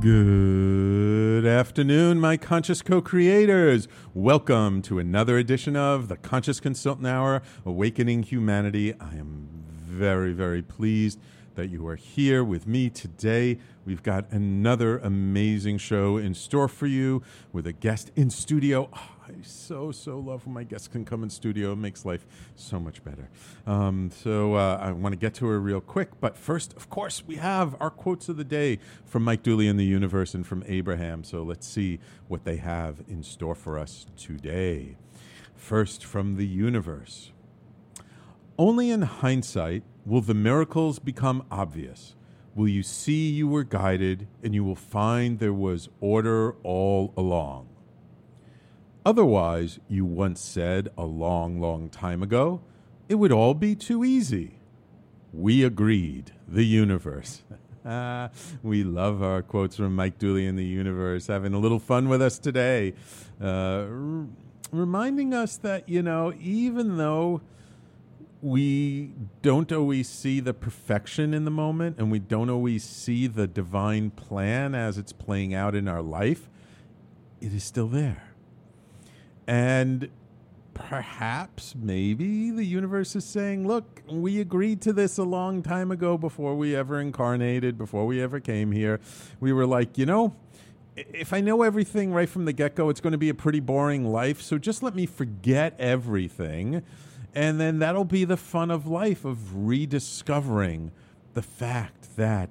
Good afternoon, my conscious co creators. Welcome to another edition of the Conscious Consultant Hour Awakening Humanity. I am very, very pleased that you are here with me today. We've got another amazing show in store for you with a guest in studio. Oh, I so, so love when my guests can come in studio. It makes life so much better. Um, so uh, I want to get to her real quick. But first, of course, we have our quotes of the day from Mike Dooley in the universe and from Abraham. So let's see what they have in store for us today. First, from the universe. Only in hindsight will the miracles become obvious. Will you see you were guided and you will find there was order all along? Otherwise, you once said a long, long time ago, it would all be too easy. We agreed, the universe. we love our quotes from Mike Dooley in the universe, having a little fun with us today, uh, r- reminding us that, you know, even though we don't always see the perfection in the moment and we don't always see the divine plan as it's playing out in our life, it is still there and perhaps, maybe the universe is saying, look, we agreed to this a long time ago before we ever incarnated, before we ever came here. We were like, you know, if I know everything right from the get go, it's going to be a pretty boring life. So just let me forget everything. And then that'll be the fun of life of rediscovering the fact that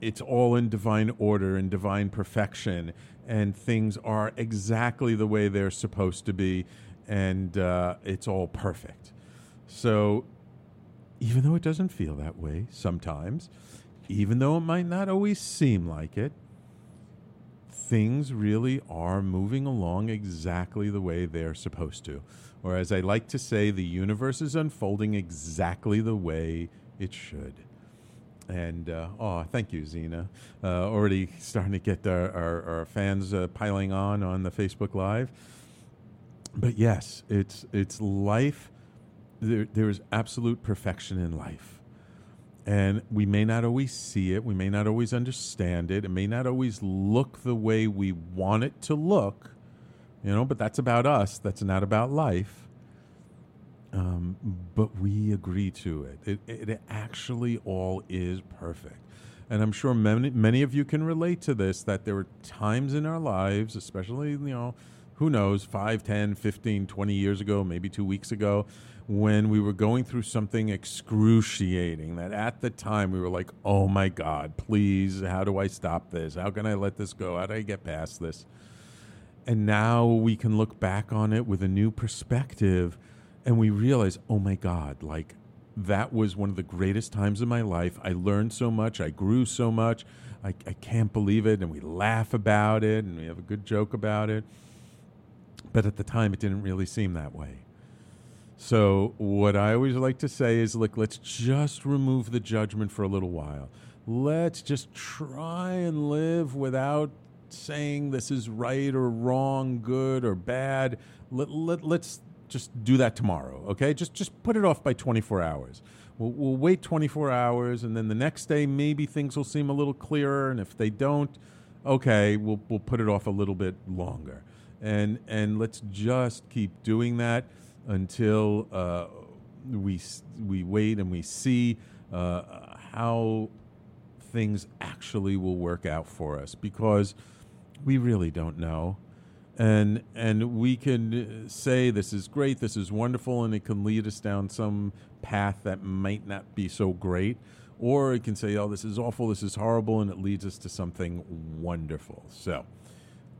it's all in divine order and divine perfection and things are exactly the way they're supposed to be, and uh, it's all perfect. So, even though it doesn't feel that way sometimes, even though it might not always seem like it, things really are moving along exactly the way they're supposed to. Or, as I like to say, the universe is unfolding exactly the way it should. And uh, oh, thank you, Zena. Uh, already starting to get our, our, our fans uh, piling on on the Facebook Live. But yes, it's it's life. There, there is absolute perfection in life, and we may not always see it. We may not always understand it. It may not always look the way we want it to look. You know, but that's about us. That's not about life um, but we agree to it. it. It actually all is perfect. And I'm sure many, many of you can relate to this that there were times in our lives, especially, you know, who knows, 5, 10, 15, 20 years ago, maybe two weeks ago, when we were going through something excruciating that at the time we were like, oh my God, please, how do I stop this? How can I let this go? How do I get past this? And now we can look back on it with a new perspective and we realize, oh my God, like that was one of the greatest times of my life. I learned so much. I grew so much. I, I can't believe it. And we laugh about it and we have a good joke about it. But at the time, it didn't really seem that way. So, what I always like to say is, look, let's just remove the judgment for a little while. Let's just try and live without saying this is right or wrong, good or bad. Let, let, let's just do that tomorrow, okay? Just just put it off by 24 hours. We'll, we'll wait 24 hours, and then the next day maybe things will seem a little clearer. And if they don't, okay, we'll we'll put it off a little bit longer. And and let's just keep doing that until uh, we we wait and we see uh, how things actually will work out for us because we really don't know and and we can say this is great, this is wonderful, and it can lead us down some path that might not be so great, or it can say, oh, this is awful, this is horrible, and it leads us to something wonderful. So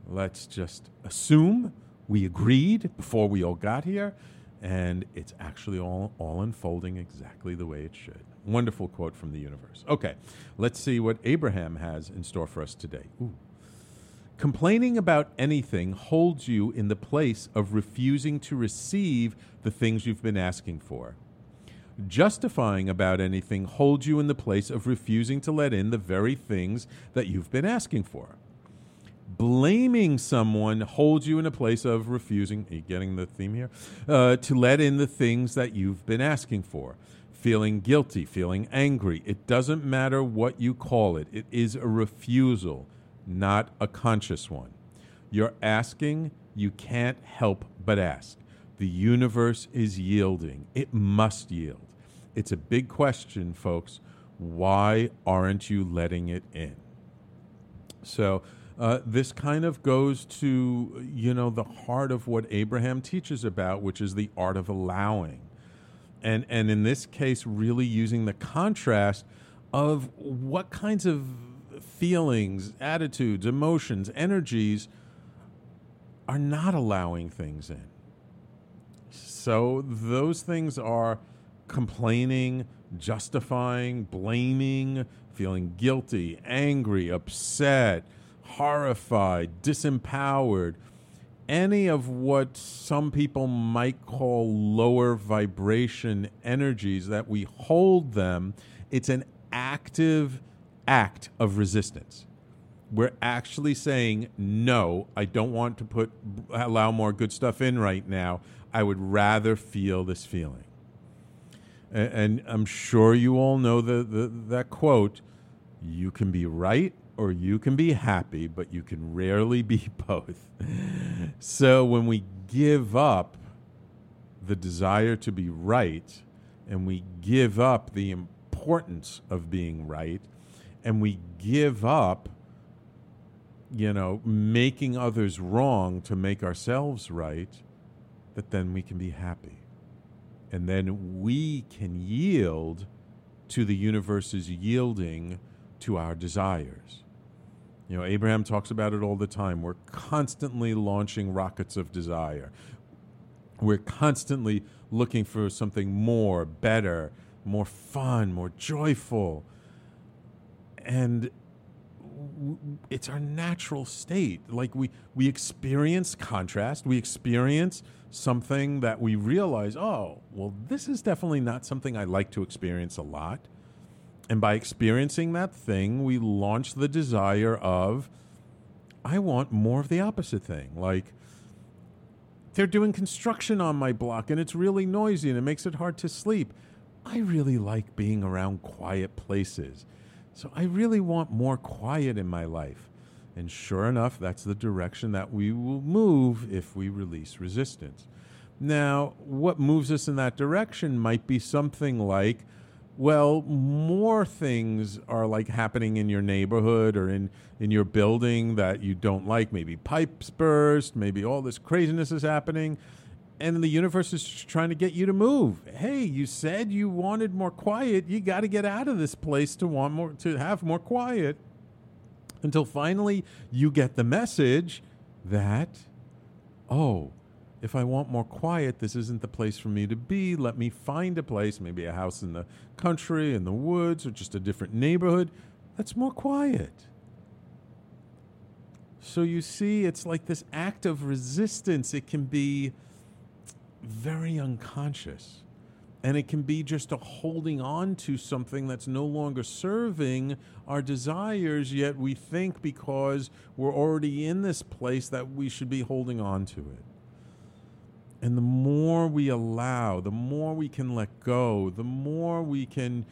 let's just assume we agreed before we all got here, and it's actually all all unfolding exactly the way it should. Wonderful quote from the universe. Okay, let's see what Abraham has in store for us today. Ooh. Complaining about anything holds you in the place of refusing to receive the things you've been asking for. Justifying about anything holds you in the place of refusing to let in the very things that you've been asking for. Blaming someone holds you in a place of refusing, are you getting the theme here? Uh, to let in the things that you've been asking for. Feeling guilty, feeling angry. It doesn't matter what you call it, it is a refusal not a conscious one. You're asking, you can't help but ask. The universe is yielding, it must yield. It's a big question, folks. Why aren't you letting it in? So, uh, this kind of goes to you know the heart of what Abraham teaches about, which is the art of allowing, and and in this case, really using the contrast of what kinds of feelings, attitudes, emotions, energies are not allowing things in. So those things are complaining, justifying, blaming, feeling guilty, angry, upset, horrified, disempowered, any of what some people might call lower vibration energies that we hold them, it's an active act of resistance. We're actually saying, no, I don't want to put allow more good stuff in right now. I would rather feel this feeling. And, and I'm sure you all know the, the, that quote you can be right or you can be happy, but you can rarely be both. so when we give up the desire to be right and we give up the importance of being right, and we give up you know making others wrong to make ourselves right that then we can be happy. And then we can yield to the universe's yielding to our desires. You know abraham talks about it all the time. We're constantly launching rockets of desire. We're constantly looking for something more better more fun more joyful and it's our natural state. Like we we experience contrast. We experience something that we realize oh well this is definitely not something i like to experience a lot. And by experiencing that thing we launch the desire of i want more of the opposite thing. Like they're doing construction on my block and it's really noisy and it makes it hard to sleep. I really like being around quiet places so I really want more quiet in my life. And sure enough, that's the direction that we will move if we release resistance. Now, what moves us in that direction might be something like, well, more things are like happening in your neighborhood or in, in your building that you don't like. Maybe pipes burst, maybe all this craziness is happening and the universe is trying to get you to move. Hey, you said you wanted more quiet. You got to get out of this place to want more to have more quiet. Until finally you get the message that oh, if I want more quiet, this isn't the place for me to be. Let me find a place, maybe a house in the country, in the woods, or just a different neighborhood that's more quiet. So you see, it's like this act of resistance. It can be very unconscious. And it can be just a holding on to something that's no longer serving our desires, yet we think because we're already in this place that we should be holding on to it. And the more we allow, the more we can let go, the more we can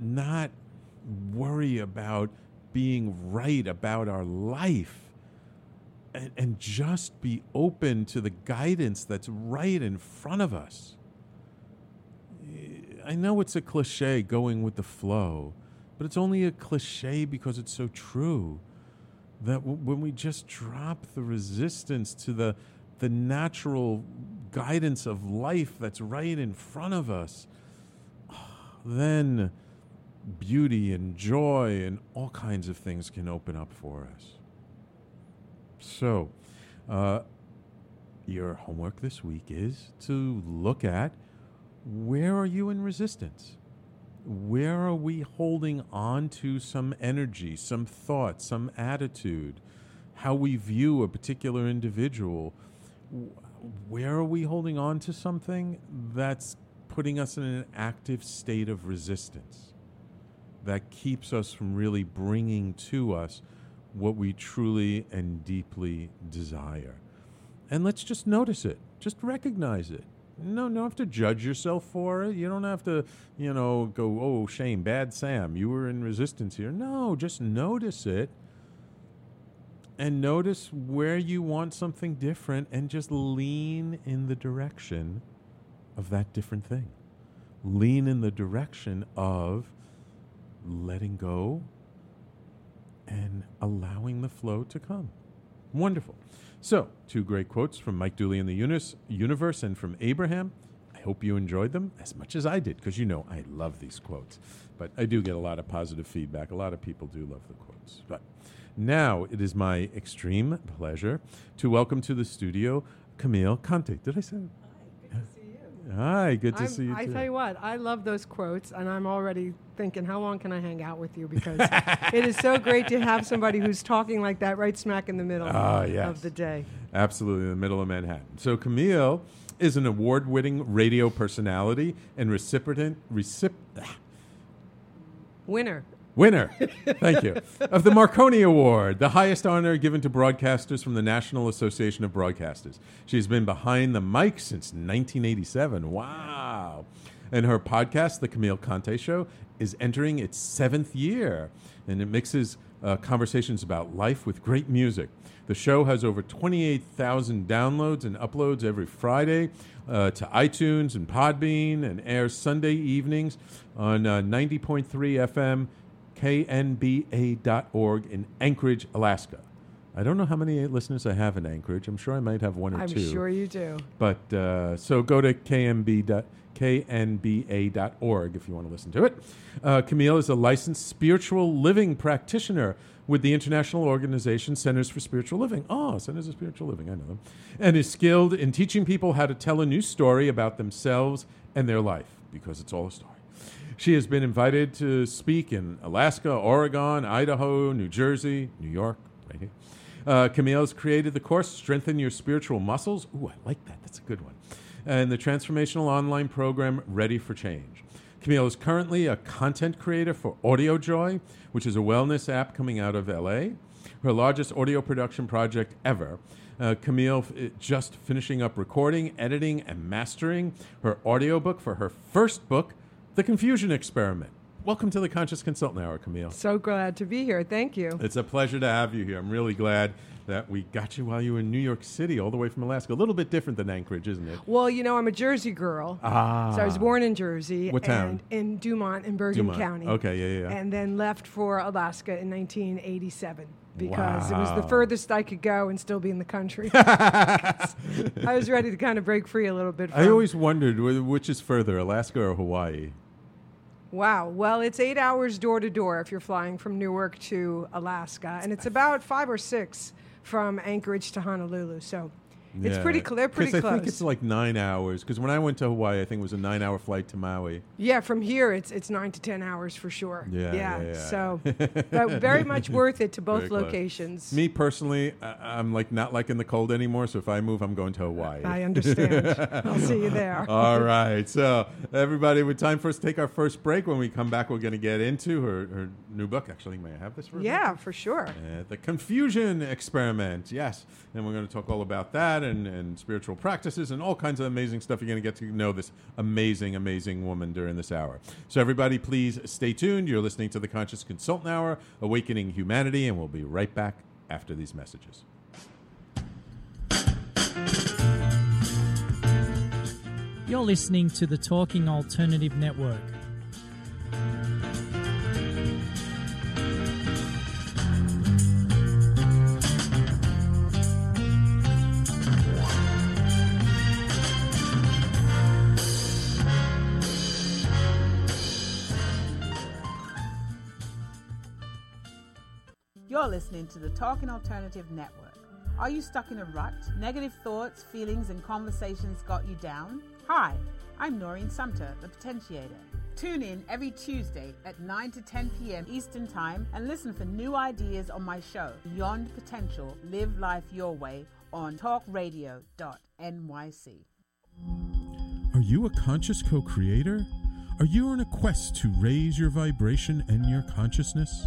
not worry about being right about our life and, and just be open to the guidance that's right in front of us. I know it's a cliche going with the flow, but it's only a cliche because it's so true. that w- when we just drop the resistance to the the natural guidance of life that's right in front of us, then beauty and joy and all kinds of things can open up for us. So, uh, your homework this week is to look at where are you in resistance? Where are we holding on to some energy, some thought, some attitude, how we view a particular individual? Where are we holding on to something that's putting us in an active state of resistance that keeps us from really bringing to us what we truly and deeply desire? And let's just notice it, just recognize it. No, don't have to judge yourself for it. You don't have to, you know, go, oh, shame, bad Sam, you were in resistance here. No, just notice it and notice where you want something different and just lean in the direction of that different thing. Lean in the direction of letting go and allowing the flow to come. Wonderful. So, two great quotes from Mike Dooley in the universe and from Abraham. I hope you enjoyed them as much as I did, because you know I love these quotes. But I do get a lot of positive feedback. A lot of people do love the quotes. But now it is my extreme pleasure to welcome to the studio Camille Conte. Did I say? it? Hi, good to I'm- see you. I too. tell you what, I love those quotes, and I'm already thinking, how long can I hang out with you? Because it is so great to have somebody who's talking like that right smack in the middle Ah, yes. of the day. Absolutely, in the middle of Manhattan. So Camille is an award-winning radio personality and recipient, recip, Winner. Winner, thank you, of the Marconi Award, the highest honor given to broadcasters from the National Association of Broadcasters. She's been behind the mic since 1987. Wow. And her podcast, The Camille Conte Show, is entering its seventh year, and it mixes uh, conversations about life with great music. The show has over 28,000 downloads and uploads every Friday uh, to iTunes and Podbean and airs Sunday evenings on uh, 90.3 FM, knba.org in Anchorage, Alaska. I don't know how many listeners I have in Anchorage. I'm sure I might have one or I'm two. sure you do. But uh, so go to KMB knba.org if you want to listen to it. Uh, Camille is a licensed spiritual living practitioner with the international organization Centers for Spiritual Living. Oh, Centers for Spiritual Living, I know them. And is skilled in teaching people how to tell a new story about themselves and their life because it's all a story. She has been invited to speak in Alaska, Oregon, Idaho, New Jersey, New York, right here. Uh, Camille has created the course Strengthen Your Spiritual Muscles. Ooh, I like that. That's a good one. And the transformational online program Ready for Change. Camille is currently a content creator for Audiojoy, which is a wellness app coming out of LA. Her largest audio production project ever. Uh, Camille f- uh, just finishing up recording, editing, and mastering her audiobook for her first book, The Confusion Experiment. Welcome to the Conscious Consultant Hour, Camille. So glad to be here. Thank you. It's a pleasure to have you here. I'm really glad that we got you while you were in New York City, all the way from Alaska. A little bit different than Anchorage, isn't it? Well, you know, I'm a Jersey girl. Ah. So I was born in Jersey. What town? In Dumont in Bergen Dumont. County. Okay, yeah, yeah. And then left for Alaska in 1987 because it was the furthest I could go and still be in the country. I was ready to kind of break free a little bit. From, I always wondered which is further, Alaska or Hawaii. Wow. Well, it's eight hours door to door if you're flying from Newark to Alaska, and it's about five or six from Anchorage to Honolulu. So it's pretty clear, pretty close. I think it's like nine hours. Because when I went to Hawaii, I think it was a nine-hour flight to Maui. yeah, from here it's it's nine to ten hours for sure. Yeah, yeah, yeah. So, but very much worth it to both Very close. locations. Me personally, I- I'm like not liking the cold anymore. So if I move, I'm going to Hawaii. I understand. I'll see you there. All right. So, everybody, with time for us to take our first break. When we come back, we're going to get into her, her new book. Actually, may I have this for yeah, for sure. Uh, the confusion experiment, yes. And we're going to talk all about that and, and spiritual practices and all kinds of amazing stuff. You're going to get to know this amazing, amazing woman during this hour. So, everybody, please stay tuned. You're listening to the Conscious Consultant Hour, Awakening Humanity, and we'll be right back after these messages. You're listening to the Talking Alternative Network. You're listening to the Talking Alternative Network. Are you stuck in a rut? Negative thoughts, feelings, and conversations got you down? Hi, I'm Noreen Sumter, the Potentiator. Tune in every Tuesday at 9 to 10 p.m. Eastern Time and listen for new ideas on my show, Beyond Potential Live Life Your Way, on talkradio.nyc. Are you a conscious co creator? Are you on a quest to raise your vibration and your consciousness?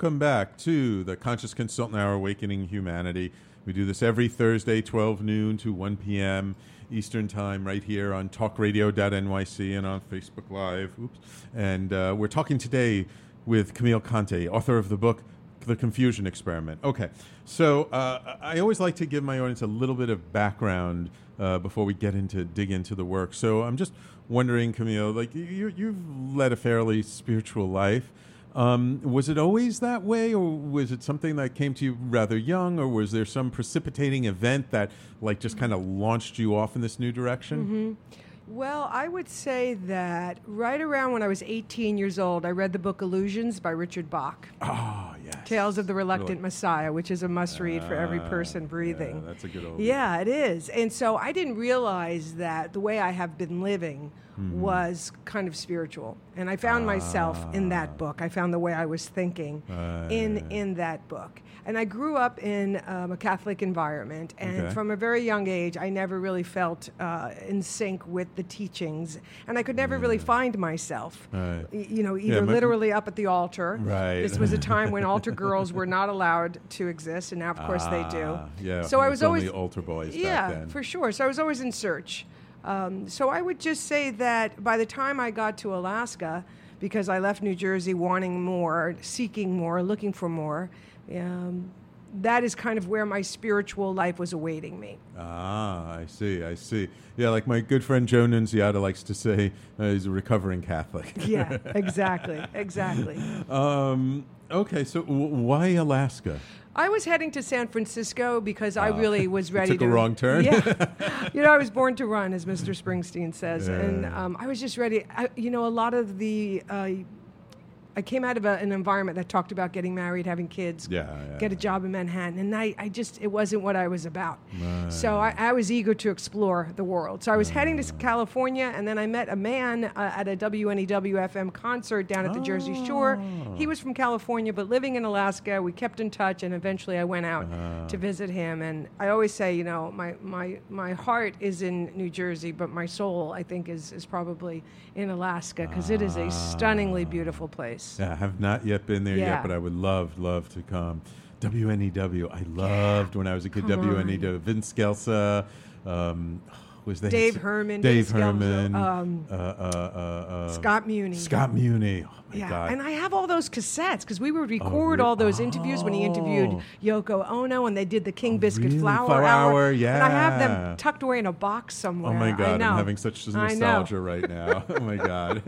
Welcome back to the Conscious Consultant Hour Awakening Humanity. We do this every Thursday, 12 noon to 1 p.m. Eastern Time, right here on talkradio.nyc and on Facebook Live. Oops. And uh, we're talking today with Camille Conte, author of the book The Confusion Experiment. Okay, so uh, I always like to give my audience a little bit of background uh, before we get into dig into the work. So I'm just wondering, Camille, like you, you've led a fairly spiritual life. Um, was it always that way, or was it something that came to you rather young, or was there some precipitating event that, like, just kind of launched you off in this new direction? Well, I would say that right around when I was 18 years old, I read the book Illusions by Richard Bach. Oh, yes. Tales of the Reluctant Really? Messiah, which is a must read for every Ah, person yeah, breathing. that's a good old. Yeah, it is. And so I didn't realize that the way I have been living Mm-hmm. was kind of spiritual. And I found myself in Ah. that book. I found the way I was thinking in in that book. And I grew up in um, a Catholic environment, and Okay. from a very young age, I never really felt uh, in sync with the teachings, and I could never really find myself. Right. You know, either my- literally up at the altar. Right. This was a time when altar girls were not allowed to exist, and now, of course, they do. Ah, Yeah. So I was only always altar boys yeah, back then. for sure. So I was always in search. Um, so I would just say that by the time I got to Alaska, because I left New Jersey wanting more, seeking more, looking for more, um, that is kind of where my spiritual life was awaiting me. Ah, I see, I see. Yeah, like my good friend Joe Nunziata likes to say, uh, he's a recovering Catholic. Yeah, exactly, exactly. um, okay, so w- why Alaska? I was heading to San Francisco because I really was ready took to. a wrong turn? Yeah, you know, I was born to run, as Mr. Springsteen says, and um, I was just ready. I, you know, a lot of the. Uh, I came out of a, an environment that talked about getting married, having kids, Yeah, yeah. get a job in Manhattan, and I, I just it wasn't what I was about. So I, I was eager to explore the world. So I was heading to California, and then I met a man uh, at a WNEW FM concert down at the Jersey Shore. He was from California, but living in Alaska. We kept in touch, and eventually I went out to visit him. And I always say, you know, my my my heart is in New Jersey, but my soul, I think, is is probably in Alaska because it is a stunningly beautiful place. Yeah, I have not yet been there yet, but I would love, love to come. WNEW, I loved when I was a kid. Come on. WNEW, Vince Scelsa, um, was there Dave Herman, Dave Vince Herman, um, uh, uh, uh, uh, Scott Muni. Scott Muni. Oh my Yeah, God. and I have all those cassettes because we would record re- all those interviews when he interviewed oh. Yoko Ono, and they did the King Biscuit really? Flour, Flour Hour, and I have them tucked away in a box somewhere. Oh my God. I'm having such nostalgia right now. oh my God.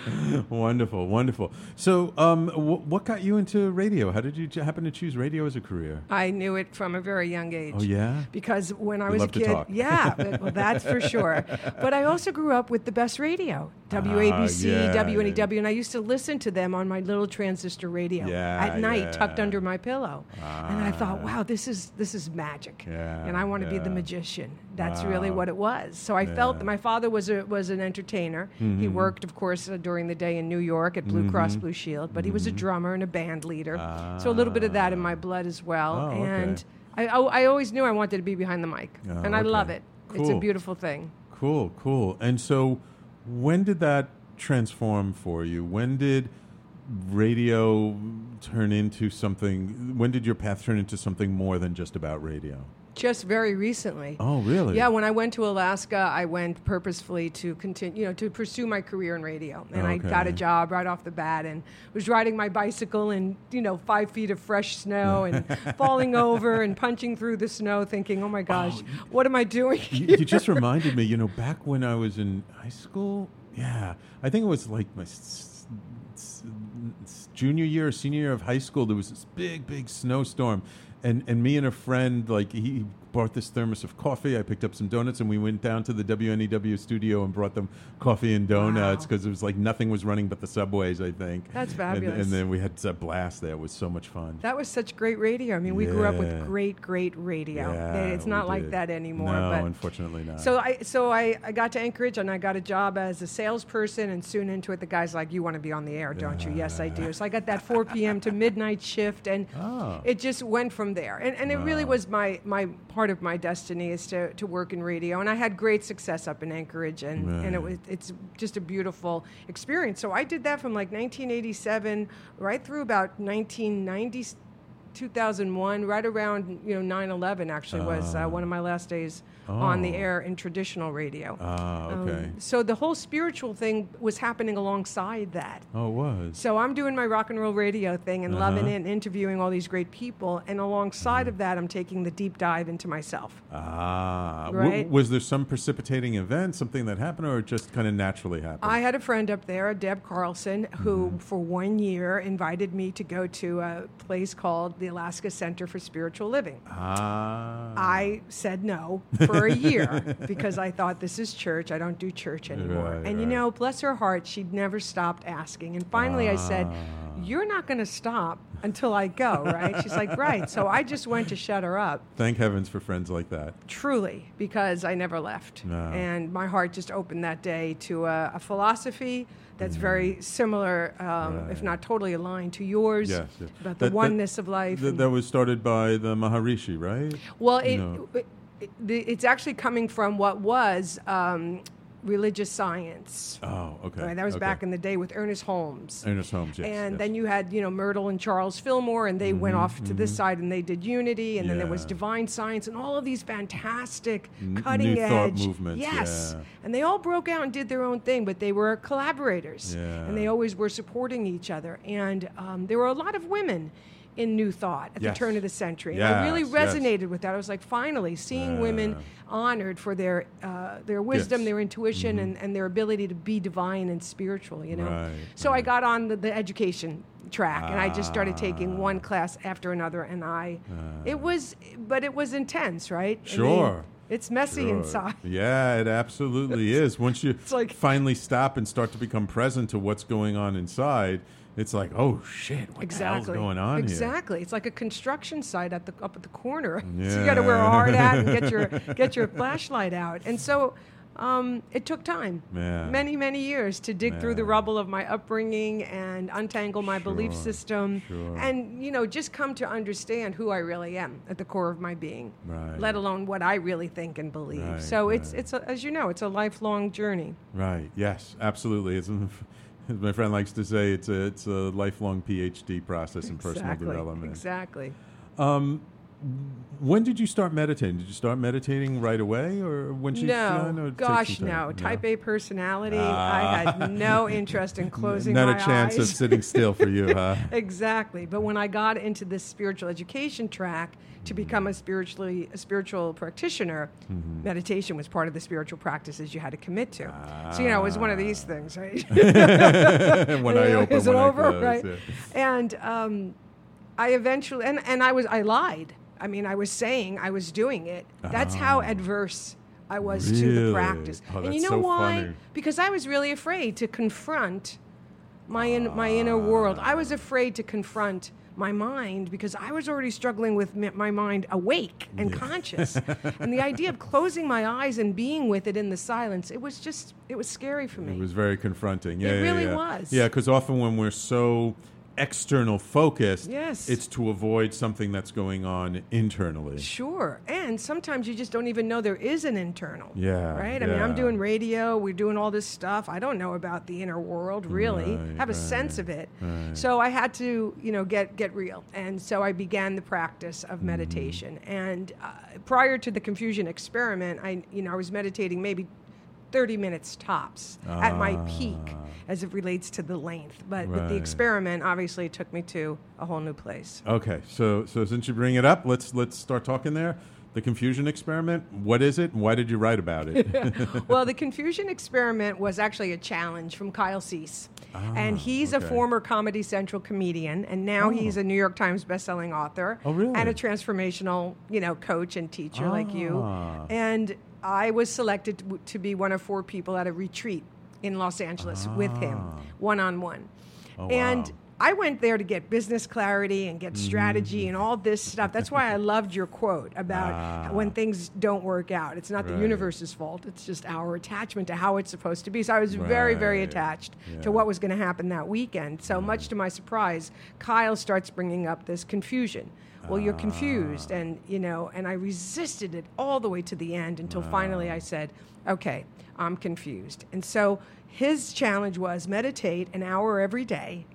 wonderful, wonderful. So, um, wh- what got you into radio? How did you j- happen to choose radio as a career? I knew it from a very young age. Oh, yeah? Because when I You was a kid, yeah, well, that's for sure. But I also grew up with the best radio, WABC, Ah, yeah, WNEW, and I used to listen to them on my little transistor radio Yeah, at night, tucked under my pillow. and I thought, ah. wow, this is this is magic, Yeah, and I want to be the magician. That's really what it was. So I felt that my father was a, was an entertainer. He mm-hmm. worked, of course, uh, during the day in New York at Blue Cross mm-hmm. Blue Shield, but he was a mm-hmm. drummer and a band leader. so a little bit of that in my ah. blood as well. Oh, okay. and I, I, I always knew I wanted to be behind the mic, Oh, and I okay. love it. It's a beautiful thing. Cool, cool. And so, when did that transform for you? When did radio turn into something? When did your path turn into something more than just about radio? Just very recently. Oh, really? Yeah, when I went to Alaska, I went purposefully to continue, you know, to pursue my career in radio, and I got a job right off the bat, and was riding my bicycle in, you know, five feet of fresh snow, and falling over and punching through the snow, thinking, "Oh my gosh, oh, what am I doing?" you, you just reminded me, you know, back when I was in high school, yeah, I think it was like my s- s- s- junior year or senior year of high school, there was this big, big snowstorm. And, and me and a friend, like, he bought this thermos of coffee. I picked up some donuts, and we went down to the WNEW studio and brought them coffee and donuts Wow. because it was like nothing was running but the subways, I think. That's fabulous. And, then we had a blast there. It was so much fun. That was such great radio. I mean, we grew up with great, great radio. Yeah, it's not like did. that anymore. No, but unfortunately not. So I so I, I got to Anchorage and I got a job as a salesperson and soon into it the guy's like you want to be on the air don't you yes I do so I got that 4 p.m. to midnight shift and Oh. it just went from there and, and it really was my, my part of my destiny is to, to work in radio and I had great success up in Anchorage and, and it was it's just a beautiful experience. So I did that from like 1987 right through about 1990 2001 right around you know 9-11 actually was uh, one of my last days on the Oh. air in traditional radio Ah, okay. um, so the whole spiritual thing was happening alongside that. oh, it was. So I'm doing my rock and roll radio thing and loving Uh-huh. it and interviewing all these great people. And alongside of that, I'm taking the deep dive into myself. Ah, w- Right. was there some precipitating event, something that happened, or just kind of naturally happened? I had a friend up there, Deb Carlson, who Mm-hmm. for one year invited me to go to a place called the Alaska Center for Spiritual Living. ah, I said no for a year because I thought this is church. I don't do church anymore. Right, and you know, bless her heart, she'd never stopped asking. And finally I said, Ah. You're not going to stop until I go, right? She's like, Right. So I just went to shut her up, thank heavens for friends like that. truly, because I never left. No. And my heart just opened that day to a, a philosophy that's very similar, um, if Mm-hmm. Not totally aligned to yours, Yes, yes. about the That- that- oneness of life. Th- that was started by the Maharishi, right? Well, it, No. it, it- it's actually coming from what was um, religious science. Oh, okay. Right, that was okay. back in the day with Ernest Holmes. Ernest Holmes, yes. and yes. Mm-hmm, then you had, you know, Myrtle and Charles Fillmore, and they went off to this side and they did Unity, and then there was Divine Science, and all of these fantastic, new cutting thought edge movements, Yes, yeah. and they all broke out and did their own thing, but they were collaborators, Yeah. and they always were supporting each other. And um, there were a lot of women in New Thought at Yes. the turn of the century. And I really Yes, yes. resonated with that. I was like, finally, seeing women honored for their uh, their wisdom, Yes. Mm-hmm. their intuition, and, and their ability to be divine and spiritual. You know. Right, so I got on the, the education track, and I just started taking Ah. one class after another, and I, it was, but it was intense, right? I mean, Sure. it's messy Sure. inside. Yeah, it absolutely is. Once you like- finally stop and start to become present to what's going on inside, it's like, oh shit, what the Exactly. going on here? exactly. It's like a construction site at the up at the corner. so you got to wear a hard hat and get your get your flashlight out. And so um, it took time, Yeah. many many years to dig through the rubble of my upbringing and untangle my belief system, sure. and you know just come to understand who I really am at the core of my being. Right. Let alone what I really think and believe. Right, so it's it's a, as you know it's a lifelong journey. Right. Yes. Absolutely. It's, as my friend likes to say, it's a it's a lifelong PhD process in personal development. Exactly. Um, when did you start meditating? Did you start meditating right away, or when she? No, or it gosh, no. Type A personality. I ah. had no interest in closing Not my a chance of sitting still for you, huh? exactly. But when I got into this spiritual education track to become a spiritually a spiritual practitioner, Mm-hmm. meditation was part of the spiritual practices you had to commit to. So you know, it was one of these things, right? when I open, Is it over? close, right. yeah. And um, I eventually, and, and I was, I lied. I mean, I was saying I was doing it. That's how Ah. adverse I was to the practice. Oh, and you know so why? funny. Because I was really afraid to confront my in, my inner world. I was afraid to confront my mind because I was already struggling with my mind awake and conscious. and the idea of closing my eyes and being with it in the silence, it was just it was scary for me. It was very confronting. Yeah, It yeah, really yeah. was. Yeah, because often when we're so external focused, Yes. it's to avoid something that's going on internally. Sure. And sometimes you just don't even know there is an internal. Yeah, Right? I mean, I'm doing radio, we're doing all this stuff. I don't know about the inner world really. Right, have a right, sense of it. right. So I had to, you know, get get real. And so I began the practice Mm-hmm. of meditation. And uh, prior to the confusion experiment, I you know, I was meditating maybe 30 minutes tops at my peak Ah. as it relates to the length. But with the experiment, obviously it took me to a whole new place. Okay, so so since you bring it up, let's let's start talking there. The confusion experiment. What is it? and Why did you write about it? well, the confusion experiment was actually a challenge from Kyle Cease. and he's Ah, okay. a former Comedy Central comedian, and now he's a New York Times bestselling author. Oh, really? And a transformational, you know, coach and teacher like you. Ah. And I was selected to, be one of four people at a retreat in Los Angeles with him, Ah. one on one. And wow. I went there to get business clarity and get strategy and all this stuff. That's why I loved your quote about Ah. when things don't work out. It's not the universe's fault. It's just our attachment to how it's supposed to be. So I was very, very attached Yeah. to what was going to happen that weekend. So much to my surprise, Kyle starts bringing up this confusion. Well, you're confused, Ah. and you know, and I resisted it all the way to the end until finally I said, "Okay, I'm confused." And so his challenge was meditate an hour every day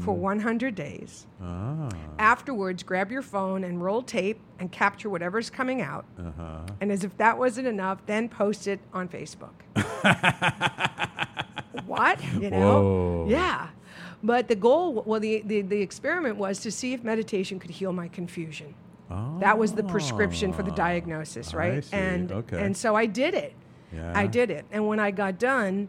for 100 days. ah, Afterwards, grab your phone and roll tape and capture whatever's coming out. uh-huh. And as if that wasn't enough, then post it on Facebook. what? You know? Whoa. Yeah. But the goal, well, the, the, the experiment was to see if meditation could heal my confusion. Oh. That was the prescription for the diagnosis, I right? And Okay. and so I did it. Yeah. I did it. And when I got done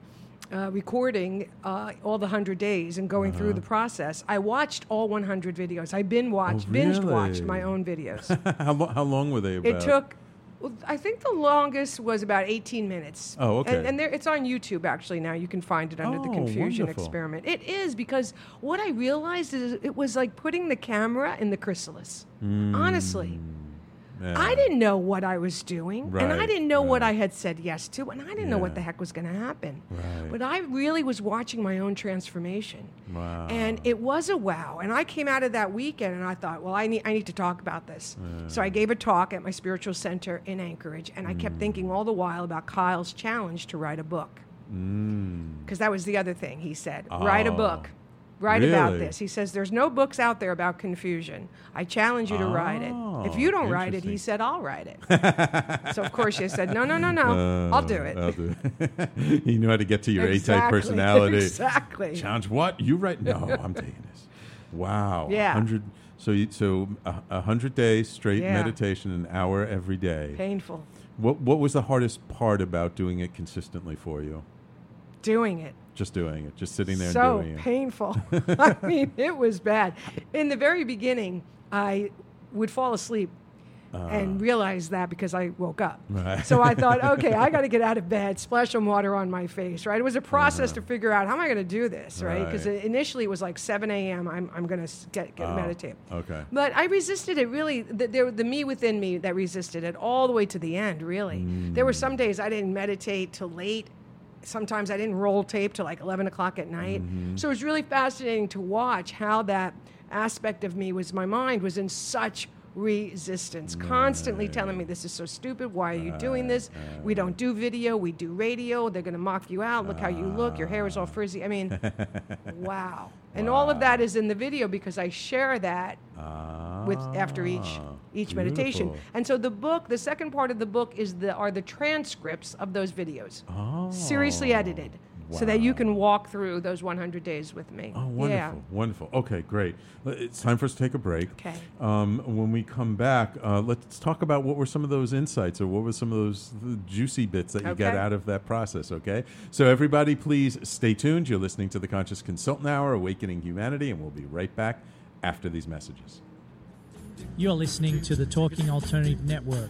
uh, recording uh, all the 100 days and going Uh-huh. through the process, I watched all 100 videos. I binge watched, binged watched Oh, my own videos. how, how long were they about? It took, well, I think the longest was about 18 minutes. Oh, okay. And, and there, it's on YouTube actually now. You can find it under the Oh, confusion wonderful. experiment. It is because what I realized is it was like putting the camera in the chrysalis. Honestly. Hmm. Yeah. I didn't know what I was doing, and I didn't know what. I had said yes to, and I didn't know what the heck was going to happen. Right. But I really was watching my own transformation. Wow. And it was a wow. And I came out of that weekend and I thought, well, I need, I need to talk about this. So I gave a talk at my spiritual center in Anchorage, and I kept thinking all the while about Kyle's challenge to write a book. Mm. Because that was the other thing he said write a Oh. book. Write about this. He says, There's no books out there about confusion. I challenge you to write it. If Oh, you don't write it, he said, I'll write it. so, of course, you said, No, no, no, no. I'll do it. Uh, I'll do it. you know how to get to your A-type personality. exactly. Challenge what? You write? No, I'm taking this. Wow. Yeah. 100, so, you, so a, a hundred days straight Yeah. meditation, an hour every day. Painful. What What was the hardest part about doing it consistently for you? Doing it. Just doing it, just sitting there so and doing it. So painful. I mean, it was bad. In the very beginning, I would fall asleep and realize that because I woke up. Uh. Right. So I thought, okay, I got to get out of bed, splash some water on my face, right? It was a process Uh-huh. to figure out how am I going to do this, right? Because Right. initially it was like 7 a.m. I'm, I'm going to get, get Oh, meditate. okay. But I resisted it really. The, there, the me within me that resisted it all the way to the end, really. There were some days I didn't meditate till late. Sometimes I didn't roll tape till like 11 o'clock at night. Mm-hmm. So it was really fascinating to watch how that aspect of me was my mind was in such resistance, constantly telling me, This is so stupid. Why are you doing this? We don't do video, we do radio. They're going to mock you out. Look how you look. Your hair is all frizzy. I mean, wow. And all of that is in the video because I share that with after each Ah, each meditation. And so the book, the second part of the book is the are the transcripts of those videos. Oh. Seriously edited. So that you can walk through those 100 days with me. Oh, wonderful, Yeah. wonderful. Okay, great. It's time for us to take a break. Okay. Um, when we come back, uh, let's talk about what were some of those insights or what were some of those uh, juicy bits that you got out of that process, okay? So, everybody, please stay tuned. You're listening to the Conscious Consultant Hour, Awakening Humanity, and we'll be right back after these messages. You're listening to the Talking Alternative Network.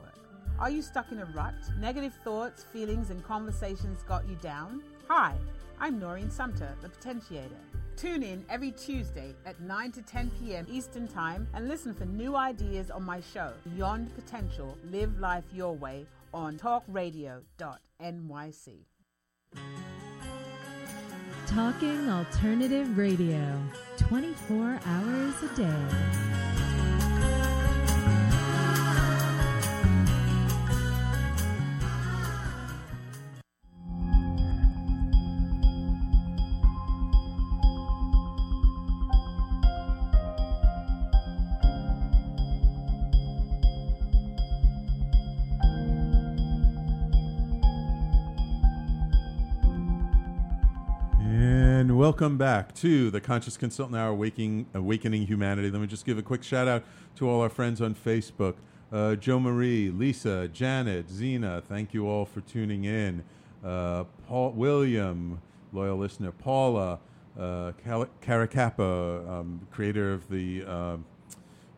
Are you stuck in a rut? Negative thoughts, feelings, and conversations got you down? Hi, I'm Noreen Sumter, the Potentiator. Tune in every Tuesday at 9 to 10 p.m. Eastern Time and listen for new ideas on my show, Beyond Potential Live Life Your Way, on talkradio.nyc. Talking Alternative Radio, 24 hours a day. Welcome back to the Conscious Consultant Hour, Waking, Awakening Humanity. Let me just give a quick shout out to all our friends on Facebook uh, Joe Marie, Lisa, Janet, Zena. Thank you all for tuning in. Uh, Paul William, loyal listener, Paula, uh, Caracappa, um, creator of the. Uh,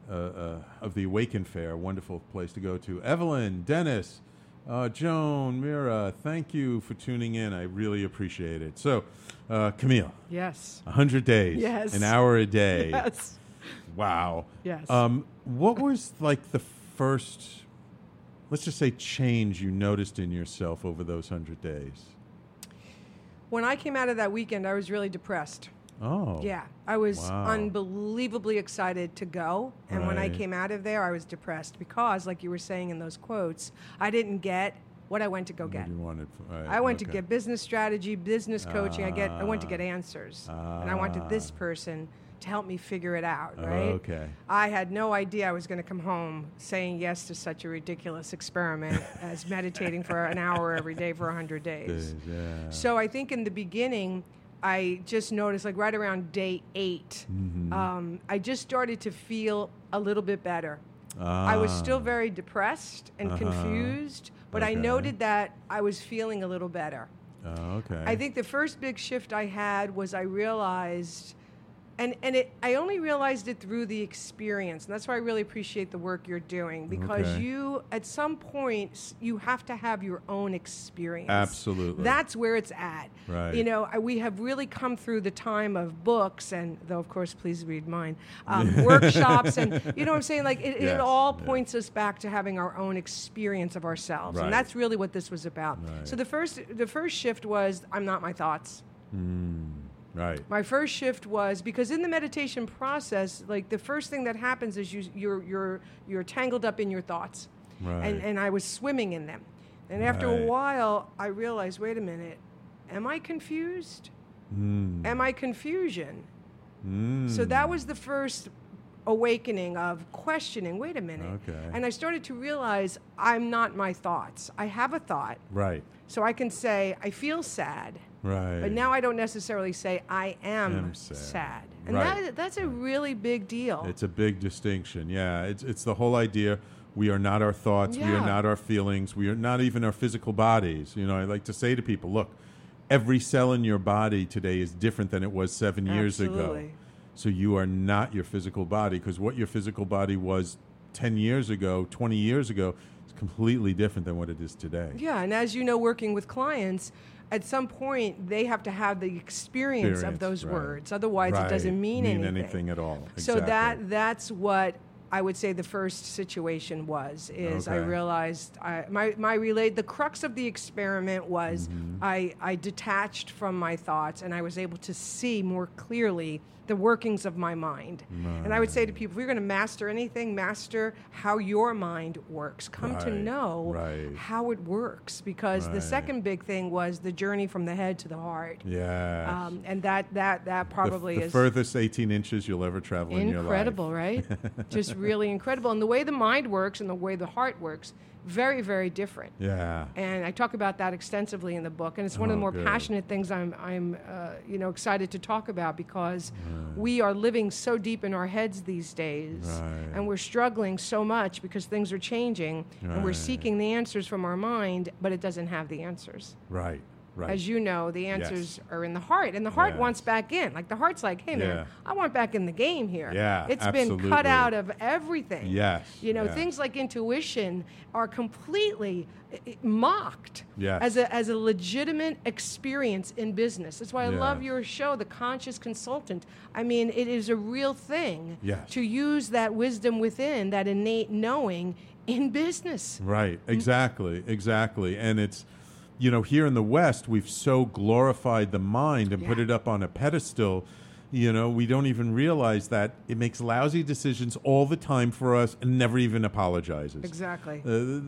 uh, uh, of the Awaken Fair, wonderful place to go to. Evelyn, Dennis, uh, Joan, Mira, thank you for tuning in. I really appreciate it. So, uh, Camille, Yes. 100 days, Yes. an hour a day. Yes. Wow. Yes. Um, what was like the first, let's just say, change you noticed in yourself over those 100 days? When I came out of that weekend, I was really depressed. Oh. Yeah, I was Wow. unbelievably excited to go. And when I came out of there, I was depressed because, like you were saying in those quotes, I didn't get what I went to go get. wanted. right, I went to get business strategy, business coaching. I get I went to Ah. get answers, and I wanted this Ah. person to help me figure it out. Right? Okay. I had no idea I was going to come home saying yes to such a ridiculous experiment as meditating for an hour every day for 100 days. Days, yeah. So I think in the beginning, I just noticed, like right around day 8 Mm-hmm. um, I just started to feel a little bit better. I was still Ah. very depressed and Uh-huh. confused, but I noted that I was feeling a little better. Oh, okay. I think the first big shift I had was I realized, and, and it, I only realized it through the experience. And that's why I really appreciate the work you're doing because Okay. you, at some point, you have to have your own experience. Absolutely. That's where it's at. Right. You know, I- we have really come through the time of books, and though, of course, please read mine, um, workshops, and you know what I'm saying? Like, it, Yes, it all yeah. points us back to having our own experience of ourselves. Right. And that's really what this was about. Right. So the first, the first shift was I'm not my thoughts. Right. My first shift was because in the meditation process, like the first thing that happens is you you're you're you're tangled up in your thoughts, Right. and and I was swimming in them, and after a while I realized, wait a minute, am I confused? Mm. Am I confusion? Mm. So that was the first awakening of questioning. Wait a minute, Okay. and I started to realize I'm not my thoughts. I have a thought, Right. so I can say I feel sad. Right. But now I don't necessarily say I am, Am sad. sad. And Right. that, that's a really big deal. It's a big distinction. Yeah, it's it's the whole idea. We are not our thoughts. We are not our feelings. We are not even our physical bodies. You know, I like to say to people, look, every cell in your body today is different than it was seven years ago. Absolutely. So you are not your physical body because what your physical body was ten years ago, twenty years ago, is completely different than what it is today. yeah, and as you know, working with clients, at some point they have to have the experience, of those right. words. Otherwise, Right. it doesn't mean, Mean anything. anything at all. So that that's what I would say the first situation was is I realized I, my my relay the crux of the experiment was Mm-hmm. I I detached from my thoughts and I was able to see more clearly the workings of my mind. And I would say to people, if you're going to master anything, master how your mind works. Come to know right. how it works because the second big thing was the journey from the head to the heart. Yeah. Um, and that that that probably is the, is furthest 18 inches you'll ever travel in your life. incredible, right? Just really incredible. And the way the mind works and the way the heart works, very, very different. Yeah. And I talk about that extensively in the book, and it's one of the Oh, more good. passionate things I'm, I'm, uh, you know, excited to talk about because we are living so deep in our heads these days, Right. and we're struggling so much because things are changing, and we're seeking the answers from our mind, but it doesn't have the answers. Right. Right. As you know, the Yes. answers are in the heart, and the heart Yes. wants back in. Like the heart's like, "Hey, man, Yeah. I want back in the game here." Yeah, it's been cut out of everything. Yes, you know, things like intuition are completely i- i- mocked Yes. as a as a legitimate experience in business. That's why I love your show, The Conscious Consultant. I mean, it is a real thing Yes. to use that wisdom within, that innate knowing in business. Right, exactly, exactly. And it's, you know, here in the West, we've so glorified the mind and put it up on a pedestal. You know, we don't even realize that it makes lousy decisions all the time for us and never even apologizes. Exactly. Uh,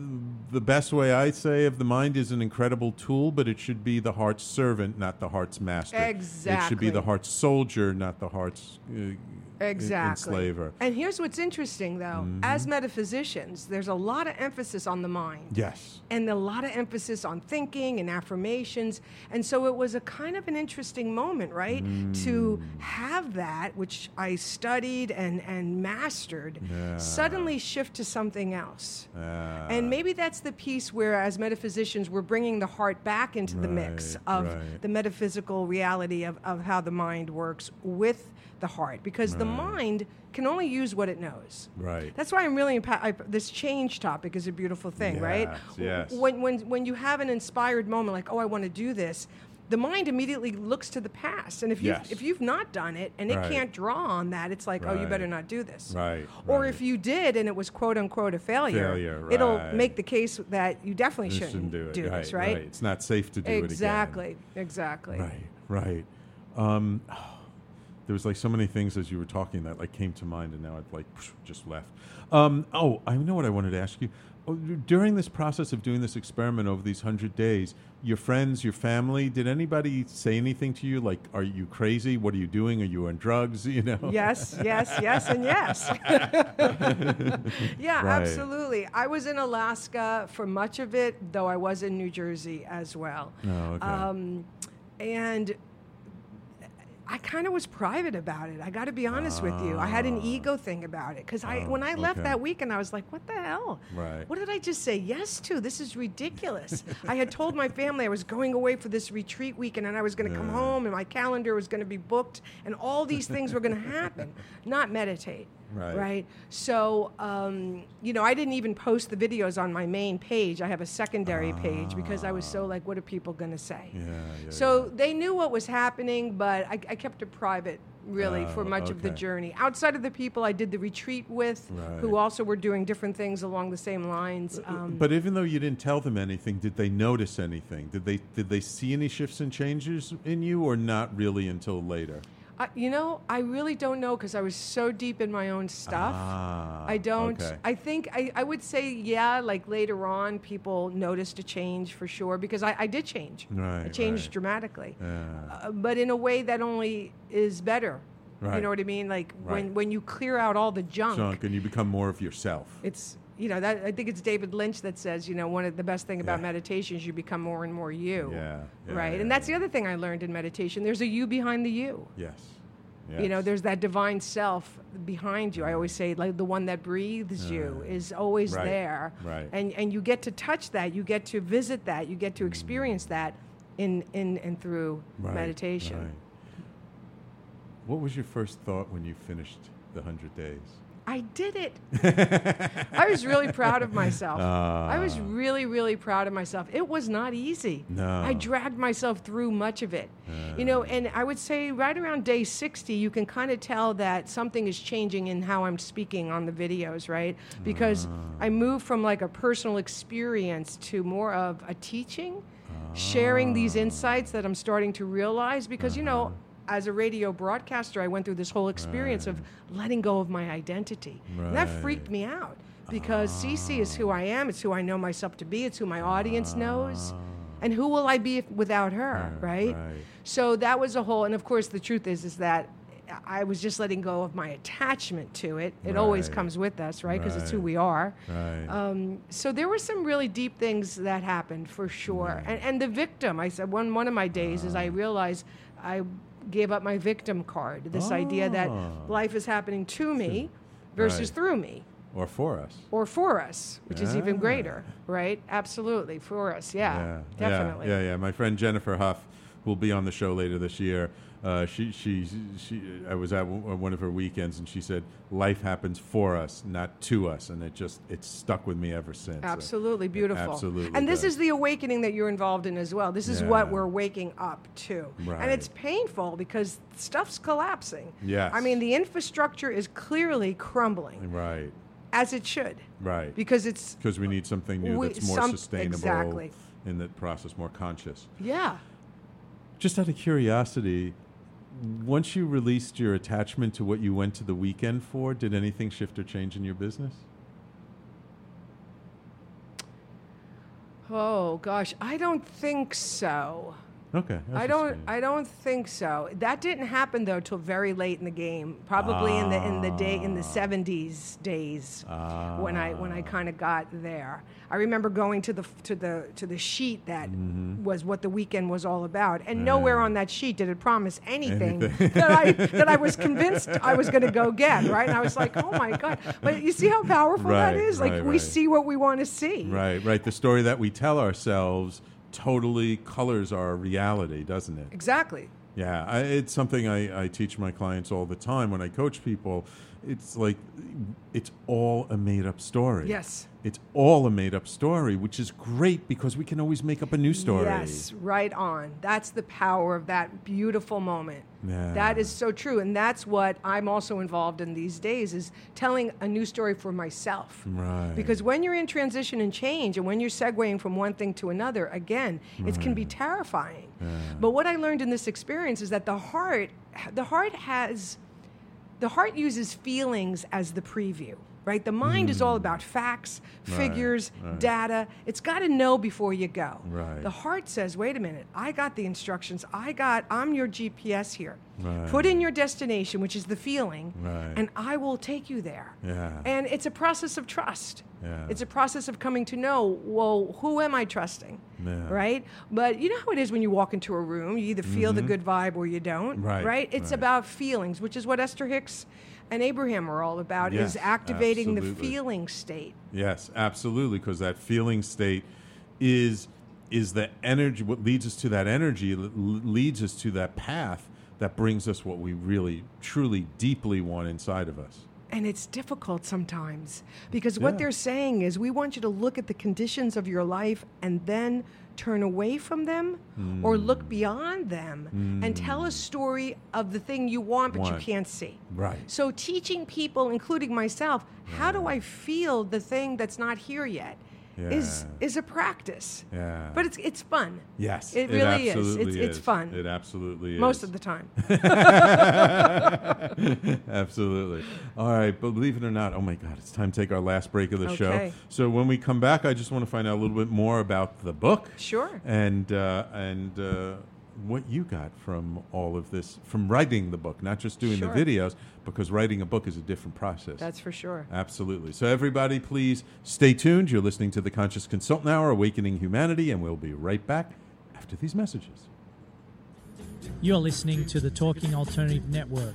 the best way I say of the mind is an incredible tool, but it should be the heart's servant, not the heart's master. Exactly. It should be the heart's soldier, not the heart's uh, Exactly. enslaver. And here's what's interesting, though. Mm-hmm. As metaphysicians, there's a lot of emphasis on the mind. Yes. And a lot of emphasis on thinking and affirmations. And so it was a kind of an interesting moment, right? To Mm. have that, which I studied and, and mastered, Yeah. suddenly shift to something else. Uh, And maybe that's the piece where, as metaphysicians, we're bringing the heart back into the mix of right. the metaphysical reality of, of how the mind works with the heart, because the mind can only use what it knows. Right. That's why I'm really impa- I, this change topic is a beautiful thing, right? Yes, yes. When when when you have an inspired moment, like oh, I want to do this. The mind immediately looks to the past, and if you Yes. if you've not done it and it can't draw on that, it's like oh, you better not do this. Right, Or right. if you did and it was quote unquote a failure, Failure, it'll make the case that you definitely You shouldn't, shouldn't do it. this, right? It's not safe to do it again. exactly, exactly. Right, right. Um, there was like so many things as you were talking that like came to mind, and now I've like just left. Um, oh, I know what I wanted to ask you. Oh, During this process of doing this experiment over these hundred days, your friends, your family, did anybody say anything to you? Like, are you crazy? What are you doing? Are you on drugs? You know? Yes, yes, yes, and yes. yeah, Right. absolutely. I was in Alaska for much of it, though I was in New Jersey as well. Oh, okay. Um, and I kind of was private about it. I got to be honest with you. I had an ah. ego thing about it because I, Oh, when I left okay. that weekend, I was like, "What the hell? Right. What did I just say yes to? This is ridiculous." I had told my family I was going away for this retreat weekend, and I was going to come home, and my calendar was going to be booked, and all these things were going to happen. Not meditate. Right. Right. So, um, you know, I didn't even post the videos on my main page. I have a secondary page because I was so like, what are people going to say? Yeah, yeah, So they knew what was happening, but I, I kept it private really for Oh, much of the journey. Outside of the people I did the retreat with, who also were doing different things along the same lines. Um, But even though you didn't tell them anything, did they notice anything? Did they did they see any shifts and changes in you, or not really until later? I, you know, I really don't know because I was so deep in my own stuff. Ah, I don't. okay. I think I, I would say yeah. Like later on, people noticed a change for sure because I, I did change. Right, I changed right. dramatically, Yeah. uh, but in a way that only is better. Right. You know what I mean? Like when when you clear out all the junk, Junk, and you become more of yourself. it's you know that I think it's David Lynch that says you know one of the best thing about Yeah. meditation is you become more and more you. Yeah, yeah, right. yeah, and that's the other thing I learned in meditation. There's a you behind the you. Yes. You know, there's that divine self behind you. I always say, like the one that breathes you is always Right, there, right. and and you get to touch that, you get to visit that, you get to mm. experience that in in and through Right, meditation. right. What was your first thought when you finished the hundred days? I did it. I was really proud of myself. I was ah. really, really proud of myself. It was not easy. No. I dragged myself through much of it. You know, ah. and I would say right around day 60, you can kind of tell that something is changing in how I'm speaking on the videos, right? Because ah. I moved from like a personal experience to more of a teaching, sharing these insights that I'm starting to realize. Because, you know, uh-huh. As a radio broadcaster, I went through this whole experience of letting go of my identity. And that freaked me out because CC is who I am. It's who I know myself to be. It's who my audience knows. Ah. And who will I be if, without her, right? right. So that was a whole, and of course, the truth is, is that I was just letting go of my attachment to it. It always comes with us, right? Because it's who we are. Right. Um, so there were some really deep things that happened for sure. Mm. And, and the victim, I said, one, one of my days is I ah. realized I gave up my victim card. This idea that Oh. life is happening to me versus Right. through me or for us. or for us, which is even greater, right? Absolutely, for us. Yeah, yeah, definitely. Yeah, yeah, yeah. My friend Jennifer Huff, who will be on the show later this year, uh, she, she, she, I was at w- one of her weekends, and she said, "Life happens for us, not to us," and it just it's stuck with me ever since. Absolutely beautiful. absolutely, And this does. is the awakening that you're involved in as well. This is what we're waking up to. Right. And it's painful because stuff's collapsing. Yes. I mean, the infrastructure is clearly crumbling, right, as it should, right. because it's, Because we need something new We- that's more some- sustainable exactly. in that process, more conscious. yeah. Just out of curiosity, once you released your attachment to what you went to the weekend for, did anything shift or change in your business? Oh, gosh. I don't think so. Okay, I don't. I don't think so. That didn't happen though till very late in the game. Probably in the in the day in the seventies days when I when I kind of got there. I remember going to the to the to the sheet that Mm-hmm. was what the weekend was all about, and nowhere on that sheet did it promise anything, Anything. that I that I was convinced I was going to go get. Right, and I was like, oh my god! But you see how powerful that Right, is. Like right, we right. see what we want to see. Right, right. The story that we tell ourselves totally colors our reality, doesn't it? Exactly. Yeah, I, it's something I, I teach my clients all the time when I coach people. It's like it's all a made up story. Yes. It's all a made up story, which is great because we can always make up a new story. Yes, right on. That's the power of that beautiful moment. Yeah. That is so true, and that's what I'm also involved in these days is telling a new story for myself. Right. Because when you're in transition and change, and when you're segueing from one thing to another, again, it can be terrifying. But what I learned in this experience is that the heart, the heart has the heart uses feelings as the preview right the mind is all about facts figures right. data it's got to know before you go Right. the heart says wait a minute i got the instructions i got i'm your gps here Right. put in your destination which is the feeling Right. and i will take you there Yeah. and it's a process of trust Yeah. it's a process of coming to know well who am i trusting Yeah. right but you know how it is when you walk into a room you either feel the good vibe or you don't Mm-hmm. Right, it's right. about feelings which is what esther hicks and abraham are all about Yes, is activating the feeling state Yes, absolutely, because that feeling state is is the energy. What leads us to that energy leads us to that path that brings us what we really, truly, deeply want inside of us. and it's difficult sometimes because what Yeah. they're saying is we want you to look at the conditions of your life and then turn away from them or Mm. look beyond them and tell a story of the thing you want but Want. you can't see. Right. So teaching people, including myself, how do I feel the thing that's not here yet Yeah. is a practice. Yeah. But it's it's fun. Yes, It really is. It's- it's fun. It absolutely is. Most of the time. Absolutely. All right, but believe it or not, oh my God, it's time to take our last break of the show. So when we come back, I just want to find out a little bit more about the book. Sure. And uh, and uh, what you got from all of this, from writing the book, not just doing Sure. the videos, because writing a book is a different process. That's for sure. Absolutely. So, everybody, please stay tuned. You're listening to the Conscious Consultant Hour, Awakening Humanity, and we'll be right back after these messages. You're listening to the Talking Alternative Network.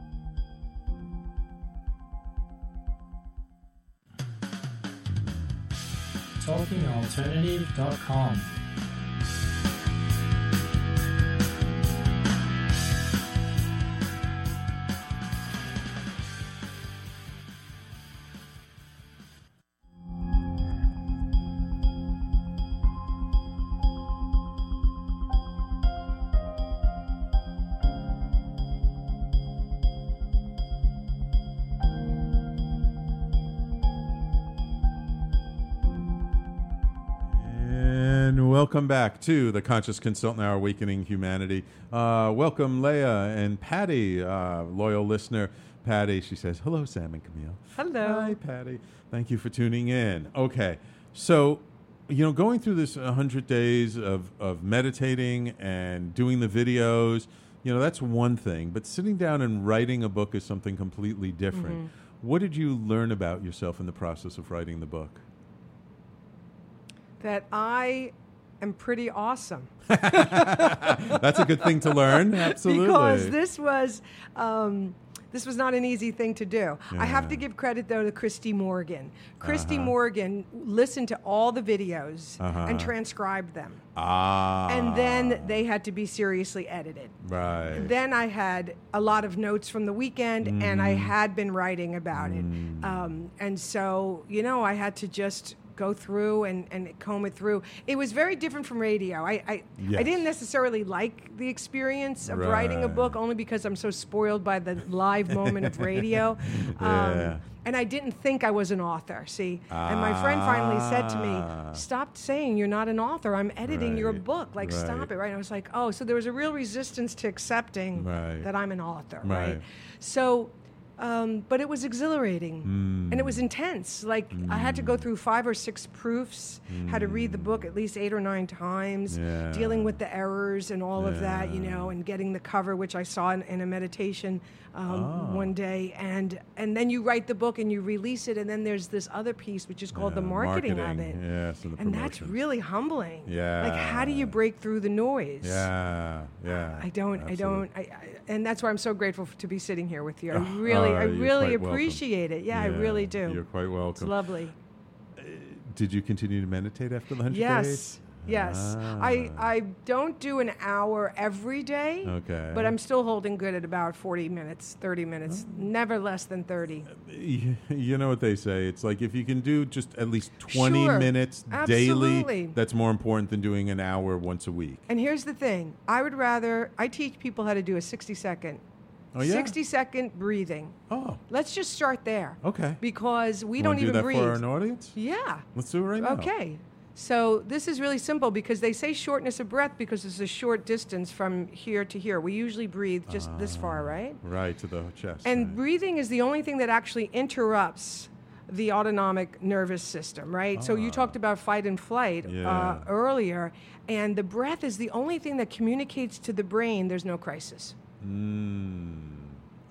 TalkingAlternative.com. welcome back to the Conscious Consultant Hour Awakening Humanity. Uh, welcome, Leah and Patty, uh, loyal listener. Patty, she says, Hello, Sam and Camille. Hello. Hi, Patty. Thank you for tuning in. Okay, so, you know, going through this 100 days of, of meditating and doing the videos, you know, that's one thing. But sitting down and writing a book is something completely different. Mhm. What did you learn about yourself in the process of writing the book? That I am pretty awesome. That's a good thing to learn. Absolutely. because this was um, this was not an easy thing to do. I have to give credit though to Christy Morgan. Christy Uh-huh. Morgan listened to all the videos Uh-huh. and transcribed them. Ah. And then they had to be seriously edited. Right. Then I had a lot of notes from the weekend, and I Mm. had been writing about it. Um, and so, you know, I had to just go through and, and comb it through. It was very different from radio. I, I, I didn't necessarily like the experience of writing a book only because I'm so spoiled by the live moment of radio. Yeah. and I didn't think I was an author, see? Ah. and my friend finally said to Ah. me, Stop saying you're not an author. I'm editing your book. Like, Right. stop it, right? And I was like, Oh, so there was a real resistance to accepting Right. that I'm an author, right? Right. So, um, but it was exhilarating and it was Mm. intense. Like, I had to go through five or six proofs, had to read the book at least eight or nine times, Yeah. dealing with the errors and all of that, you know, and getting the cover, which I saw in, in a meditation um, Oh. one day. And, and then you write the book and you release it, and then there's this other piece, which is called the Yeah, marketing, of it. And the And that's really humbling. Yeah. Like, how do you break through the noise? Yeah, yeah. I don't, I don't, I, I, and that's why I'm so grateful to be sitting here with you. I Oh, really, I really quite welcome. appreciate it. Yeah, I really do. You're quite welcome. It's lovely. Did you continue to meditate after the 100 Yes. days? Yes. I, Ah. I don't do an hour every day. Okay. But I'm still holding good at about 40 minutes, 30 minutes, Oh. never less than 30. You know what they say. It's like if you can do just at least 20 Sure. minutes Absolutely. daily, that's more important than doing an hour once a week. And here's the thing I would rather, I teach people how to do a 60 second. Oh, yeah? 60 second breathing. Oh. Let's just start there. Okay. Because we You don't do even that breathe. for an audience? Yeah. Let's do it right now. Okay. So this is really simple because they say shortness of breath because it's a short distance from here to here. We usually breathe just this Ah. far, right? Right to the chest. And breathing is the only thing that actually interrupts the autonomic nervous system, right? So you talked about fight and flight uh, earlier, and the breath is the only thing that communicates to the brain there's no crisis. Mm.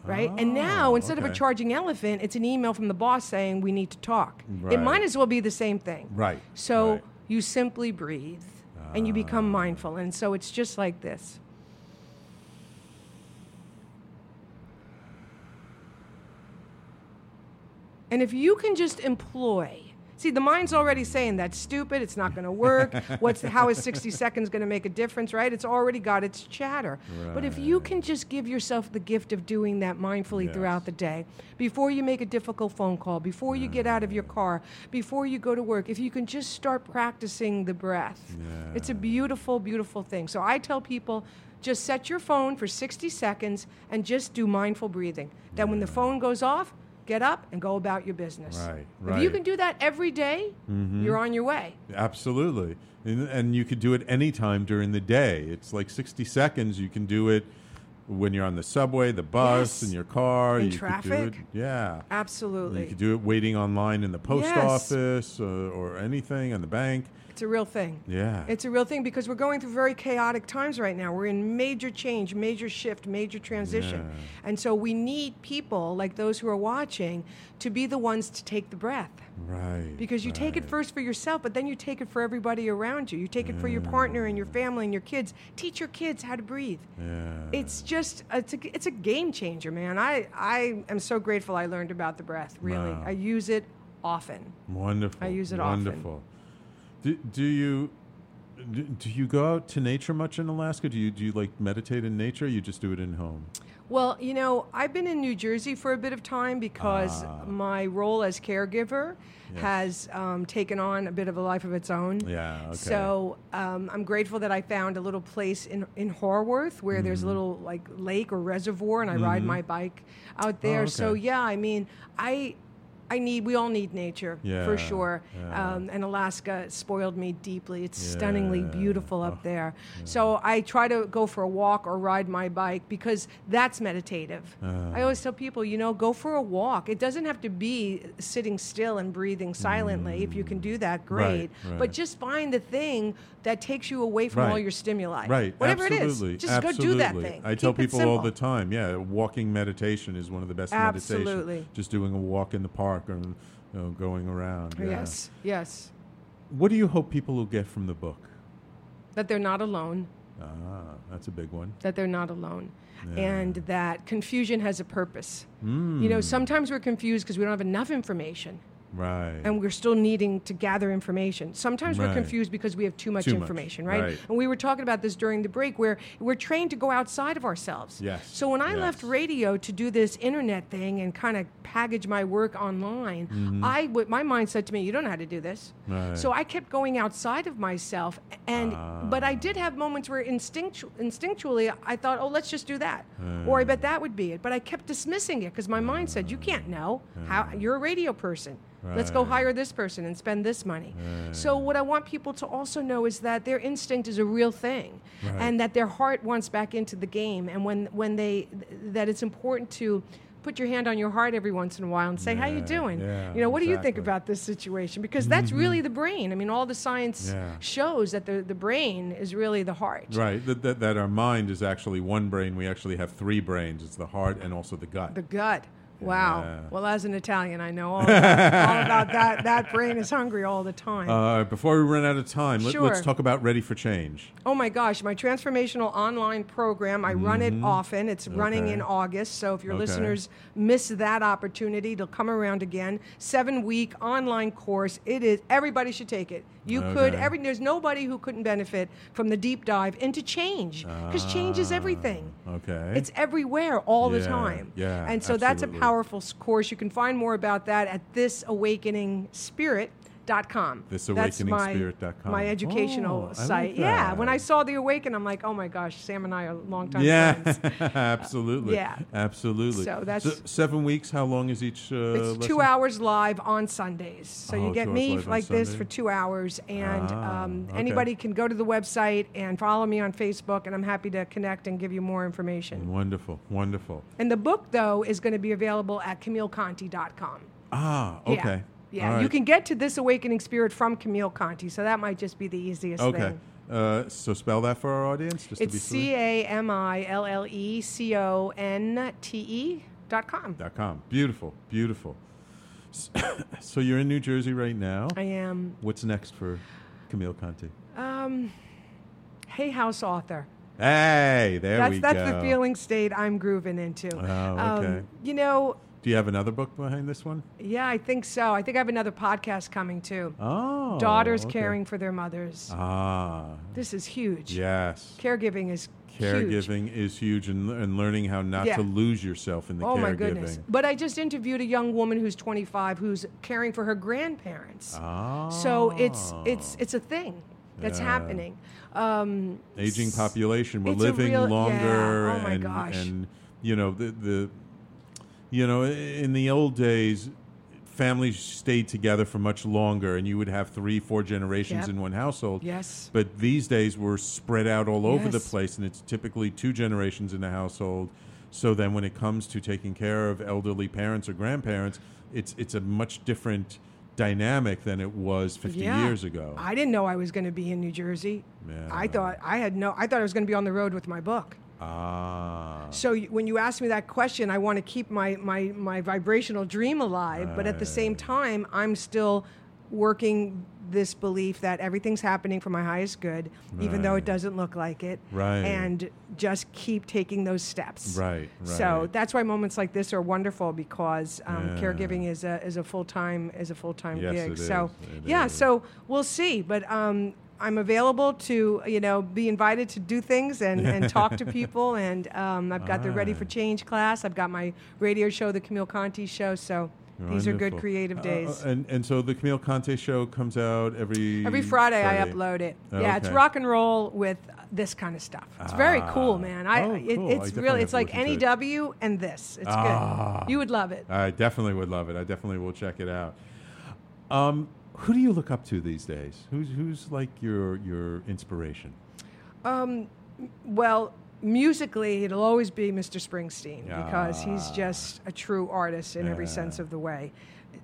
Right? and now, Oh, instead of a charging elephant, it's an email from the boss saying we need to talk. It might as well be the same thing. Right. So right. you simply breathe and you become Ah. mindful. And so it's just like this. And if you can just employ See, the mind's already saying that's stupid. It's not going to work. What's how is 60 seconds going to make a difference? Right? It's already got its chatter. But if you can just give yourself the gift of doing that mindfully Yes. throughout the day, before you make a difficult phone call, before you get out of your car, before you go to work, if you can just start practicing the breath, it's a beautiful, beautiful thing. So I tell people. Just set your phone for 60 seconds and just do mindful breathing. Then, when the phone goes off, get up and go about your business. Right, If you can do that every day, you're on your way. Absolutely. And, and you could do it anytime during the day. It's like 60 seconds. You can do it when you're on the subway, the bus, Yes. in your car. In you traffic. yeah. Absolutely. You could do it waiting online in the post Yes. office uh, or anything, in the bank. It's a real thing. Yeah. It's a real thing because we're going through very chaotic times right now. We're in major change, major shift, major transition. Yeah. And so we need people like those who are watching to be the ones to take the breath. right. Because you take it first for yourself, but then you take it for everybody around you. You take it for your partner and your family and your kids. Teach your kids how to breathe. Yeah. It's just it's a, it's a game changer, man. I I am so grateful I learned about the breath. Really, Wow. I use it often. Wonderful. I use it often. Wonderful. Do, do you do, you go out to nature much in Alaska? Do you do you like meditate in nature? Or you just do it in home. Well, you know, I've been in New Jersey for a bit of time because Ah. my role as caregiver has um, taken on a bit of a life of its own. Yeah. Okay. So um, I'm grateful that I found a little place in in Haworth where there's a Mm-hmm. little like lake or reservoir, and I ride my bike out there. So Oh, okay. yeah, I mean, I. I need. We all need nature Yeah, for sure. yeah. Um, and Alaska spoiled me deeply. It's stunningly beautiful up Oh, there. So I try to go for a walk or ride my bike because that's meditative. Ah. I always tell people, you know, go for a walk. It doesn't have to be sitting still and breathing silently. If you can do that, great. right. But just find the thing that takes you away from all your stimuli. Right. Whatever absolutely. it is, just absolutely. go do that thing. I tell Keep it people all the time. Yeah, walking meditation is one of the best Absolutely. meditations. Just doing a walk in the park or you know, going around. yeah. Yes, yes. What do you hope people will get from the book? That they're not alone. Ah, that's a big one. that they're not alone and that confusion has a purpose. Mm. You know, sometimes we're confused because we don't have enough information Right. and we're still needing to gather information. Sometimes we're confused because we have too much Too much, information, right? right. And we were talking about this during the break where we're trained to go outside of ourselves. Yes, So when I left radio to do this internet thing and kind of package my work online, Mm-hmm. I w- my mind said to me, "You don't know how to do this." Right. So I kept going outside of myself, and but I did have moments where instinctu- instinctually I thought, "Oh, let's just do that," or I bet that would be it. But I kept dismissing it because my mind said, "You can't know how you're a radio person. Let's go hire this person and spend this money." So what I want people to also know is that their instinct is a real thing, Right. and that their heart wants back into the game, and when when they that it's important to. Put your hand on your heart every once in a while and say, "How you doing? yeah, you know, what do you think about this situation?" Because that's mm-hmm. really the brain. I mean, all the science Yeah. shows that the, the brain is really the heart. Right. That, that, that our mind is actually one brain. We actually have three brains. It's the heart and also the gut. The gut. Wow. Yeah. Well, as an Italian, I know all about, all about that. That brain is hungry all the time. uh, before we run out of time, let, us talk about Ready for Change. oh my gosh, my transformational online program, I run it often. It's running Mm-hmm. In August. So if your Okay. listeners miss that opportunity, it'll come around again. Seven week online course. It is, everybody should take it. You could, every, there's nobody who couldn't benefit from the deep dive into change because change is everything. Ah, Okay. It's everywhere all the time. yeah, And so that's a powerful course. You can find more about that at thisawakeningspirit.com. My, Thisawakeningspirit.com. my educational Oh, I like site. yeah. When I saw the awaken, I'm like, oh my gosh, Sam and I are longtime yeah, friends. absolutely. yeah. absolutely. So that's- seven weeks. How long is each? Uh, It's lesson? two hours live on Sundays. So Oh, you get me like this Sunday. for two hours. And Ah, um, okay. anybody can go to the website and follow me on Facebook, and I'm happy to connect and give you more information. Wonderful, wonderful. And the book, though, is going to be available at CamilleConte.com. Ah, okay. Yeah, All you can get to this awakening spirit from Camille Conte, so that might just be the easiest Okay. thing. Uh, so spell that for our audience. Just to It's C A M I L L E C O N T E dot com. dot com. Beautiful, beautiful. So you're in New Jersey right now. I am What's next for Camille Conte? um, Hay House author. Hey, there that's we that's go. the feeling state I'm grooving into. Oh, okay. Um, you know, Do you have another book behind this one? Yeah, I think so. I think I have another podcast coming too. Oh, Daughters okay. caring for their mothers. Ah, This is huge. yes. Caregiving is huge. Caregiving is huge, and, and learning how not Yeah. to lose yourself in the Oh caregiving. my goodness! But I just interviewed a young woman who's 25 who's caring for her grandparents. Ah, So it's it's it's a thing that's Yeah. happening. Um, aging population. We're living real- longer, yeah. Oh my and gosh. and you know the the you know in the old days. Families stayed together for much longer, and you would have three, four generations Yep. in one household. Yes. But these days, we're spread out all over the place, and it's typically two generations in a household. So then, when it comes to taking care of elderly parents or grandparents, it's it's a much different dynamic than it was 50 yeah. years ago. I didn't know I was going to be in New Jersey. Yeah. I thought I had no. I thought I was going to be on the road with my book. Ah. So when you ask me that question, I want to keep my, my, my vibrational dream alive, but at the same time, I'm still working this belief that everything's happening for my highest good, even though it doesn't look like it. Right. And just keep taking those steps. Right, right. So that's why moments like this are wonderful because um, Yeah. caregiving is a is a full time is a full time Yes, gig. so is. Yeah, is. so we'll see, but. Um, I'm available to, you know, be invited to do things and, and talk to people. And um, I've got the Ready for Change class. I've got my radio show, the Camille Conte show. So these are good creative Uh, days. uh, and and so the Camille Conte show comes out every Every Friday, I upload it. Yeah, it's rock and roll with this kind of stuff. It's very cool, Ah. man. I, Oh, it, cool. I it's definitely really it's like to it. And this. It's Ah. good. You would love it. I definitely would love it. I definitely will check it out. Um, who do you look up to these days? Who's who's like your your inspiration? Well, musically, it'll always be Mr. Springsteen because he's Ah. just a true artist in every sense of the way.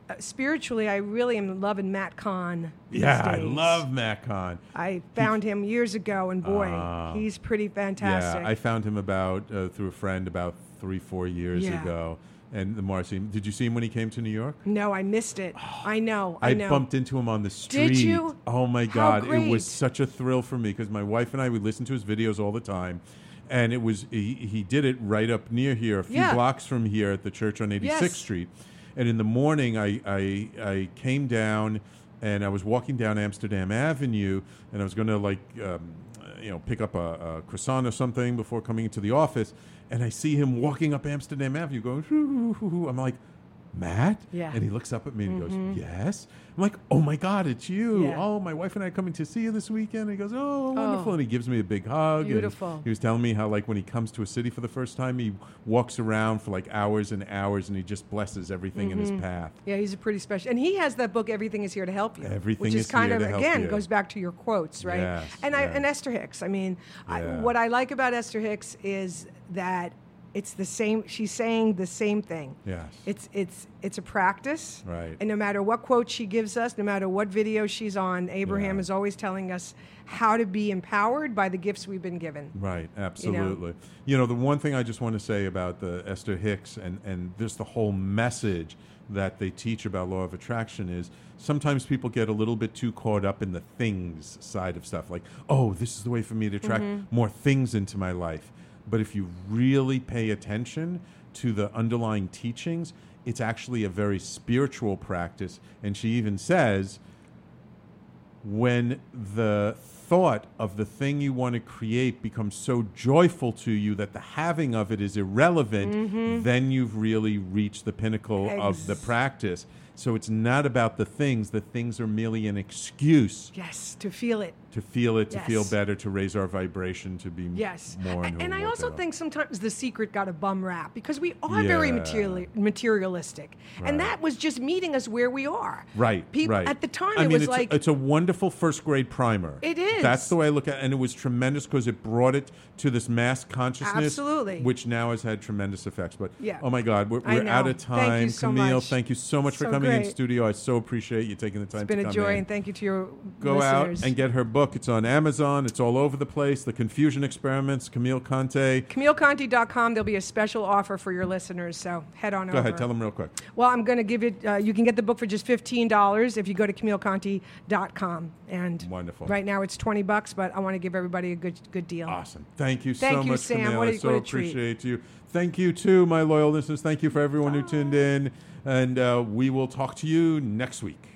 Uh, spiritually, I really am loving Matt Kahn. Yeah, I love Matt Kahn. I found him years ago, and boy, Ah. he's pretty fantastic. Yeah, I found him about uh, through a friend about three four years Yeah. ago. And the more I see him, did you see him when he came to New York? no, I missed it. I know. I, I, know. bumped into him on the street. Did you? Oh my god, it was such a thrill for me because my wife and I would listen to his videos all the time. And it was he, he did it right up near here, a few Yeah. blocks from here at the church on 86th Yes. Street. And in the morning, I, I I came down and I was walking down Amsterdam Avenue, and I was going to like um, you know pick up a, a croissant or something before coming into the office, and I see him walking up Amsterdam Avenue, going. I'm like, Matt? Yeah. And he looks up at me and he goes, mm-hmm. Yes. I'm like, Oh my God, it's you. Yeah. Oh, my wife and I are coming to see you this weekend. And he goes, Oh, wonderful. Oh. And he gives me a big hug. and Beautiful. he was telling me how, like, when he comes to a city for the first time, he walks around for like hours and hours and he just blesses everything in his mm-hmm. path. Yeah, he's a pretty special, and he has that book. Everything is here to help you. Everything which is, is kind of again you. goes back to your quotes, right? Yes, and I and Esther Hicks. I mean, I, what I like about Esther Hicks is that it's the same. She's saying the same thing. Yes. It's it's it's a practice. Right. And no matter what quote she gives us, no matter what video she's on, Abraham Yeah. is always telling us how to be empowered by the gifts we've been given. Right, absolutely. You know, the one thing I just want to say about the Esther Hicks and, and just the whole message that they teach about law of attraction is sometimes people get a little bit too caught up in the things side of stuff. Like, oh, this is the way for me to attract mm-hmm. more things into my life. But if you really pay attention to the underlying teachings, it's actually a very spiritual practice. And she even says, when the thought of the thing you want to create becomes so joyful to you that the having of it is irrelevant, mm-hmm. then you've really reached the pinnacle of the practice. So it's not about the things, the things are merely an excuse Yes, to feel it. To feel it, to feel better, to raise our vibration, to be Yes. more. A- into and I also think sometimes the secret got a bum rap because we are very Yeah. materialistic. Right. And that was just meeting us where we are. Right, People, right. At the time, I it mean, was it's like, a, it's a wonderful first grade primer. It is. That's the way I look at it, and it was tremendous because it brought it to this mass consciousness, Absolutely. which now has had tremendous effects. But Yeah. oh my God, we're, we're out of Thank you time. so Camille, much. thank you so much for So coming in studio. I so appreciate you taking the time it's been a joy, in. and thank you to your Go listeners. out and get her book. It's on Amazon. It's all over the place. The Confusion Experiments. Camille Conte. CamilleConte.com. There'll be a special offer for your listeners, so head on Go over. Go ahead, tell them real quick. Well, I'm going to give it. Uh, you can get the book for just fifteen dollars if you go to CamilleConte.com, and Wonderful. Right now it's twenty bucks, but I want to give everybody a good good deal. Awesome. Thank you Thank so you, much, Sam. Camille. What a- I so what a treat. appreciate you. Thank you to my loyal listeners. Thank you for everyone who tuned in, and uh, we will talk to you next week.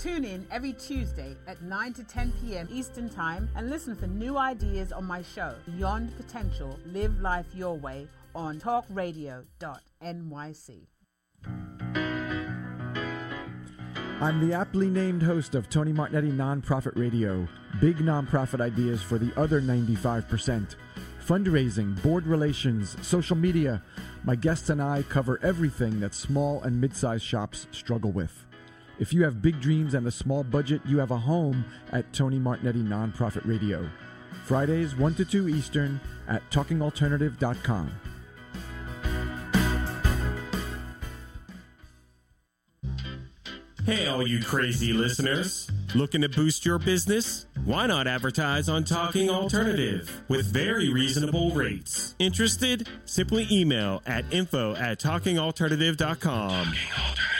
Tune in every Tuesday at 9 to 10 p.m. Eastern Time and listen for new ideas on my show, Beyond Potential Live Life Your Way, on talkradio.nyc. I'm the aptly named host of Tony Martignetti Nonprofit Radio. Big nonprofit ideas for the other 95%. Fundraising, board relations, social media. My guests and I cover everything that small and mid sized shops struggle with. If you have big dreams and a small budget, you have a home at Tony Martignetti Nonprofit Radio. Fridays, 1 to 2 Eastern at talkingalternative.com. Hey, all you crazy listeners. Looking to boost your business? Why not advertise on Talking Alternative with very reasonable rates? Interested? Simply email at info at talkingalternative.com. Are